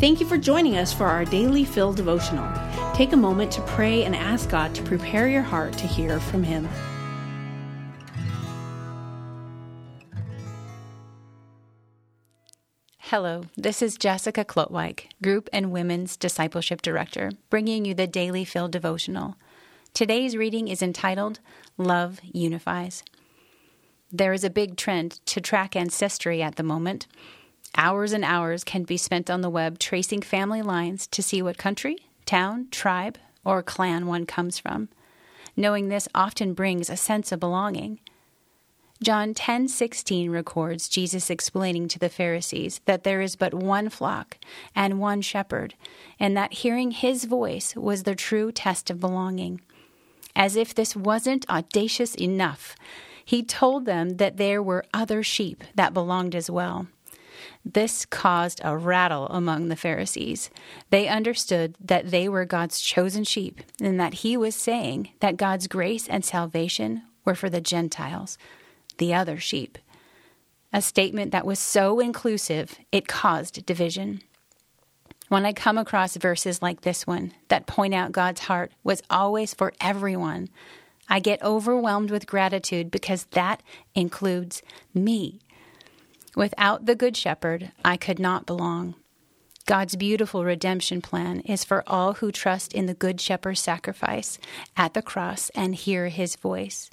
Thank you for joining us for our daily Fill devotional. Take a moment to pray and ask God to prepare your heart to hear from Him. Hello, this is Jessica Klotwijk, Group and Women's Discipleship Director, bringing you the Daily Fill devotional. Today's reading is entitled Love Unifies. There is a big trend to track ancestry at the moment. Hours and hours can be spent on the web tracing family lines to see what country, town, tribe, or clan one comes from. Knowing this often brings a sense of belonging. John 10:16 records Jesus explaining to the Pharisees that there is but one flock and one shepherd, and that hearing his voice was the true test of belonging. As if this wasn't audacious enough, he told them that there were other sheep that belonged as well. This caused a rattle among the Pharisees. They understood that they were God's chosen sheep and that he was saying that God's grace and salvation were for the Gentiles the other sheep. A statement that was so inclusive, it caused division. When I come across verses like this one that point out God's heart was always for everyone, I get overwhelmed with gratitude because that includes me. Without the Good Shepherd, I could not belong. God's beautiful redemption plan is for all who trust in the Good Shepherd's sacrifice at the cross and hear his voice.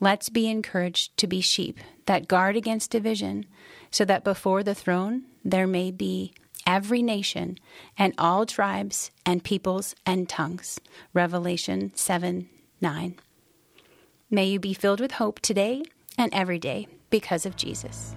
Let's be encouraged to be sheep that guard against division, so that before the throne there may be every nation and all tribes and peoples and tongues. Revelation 7 9. May you be filled with hope today and every day because of Jesus.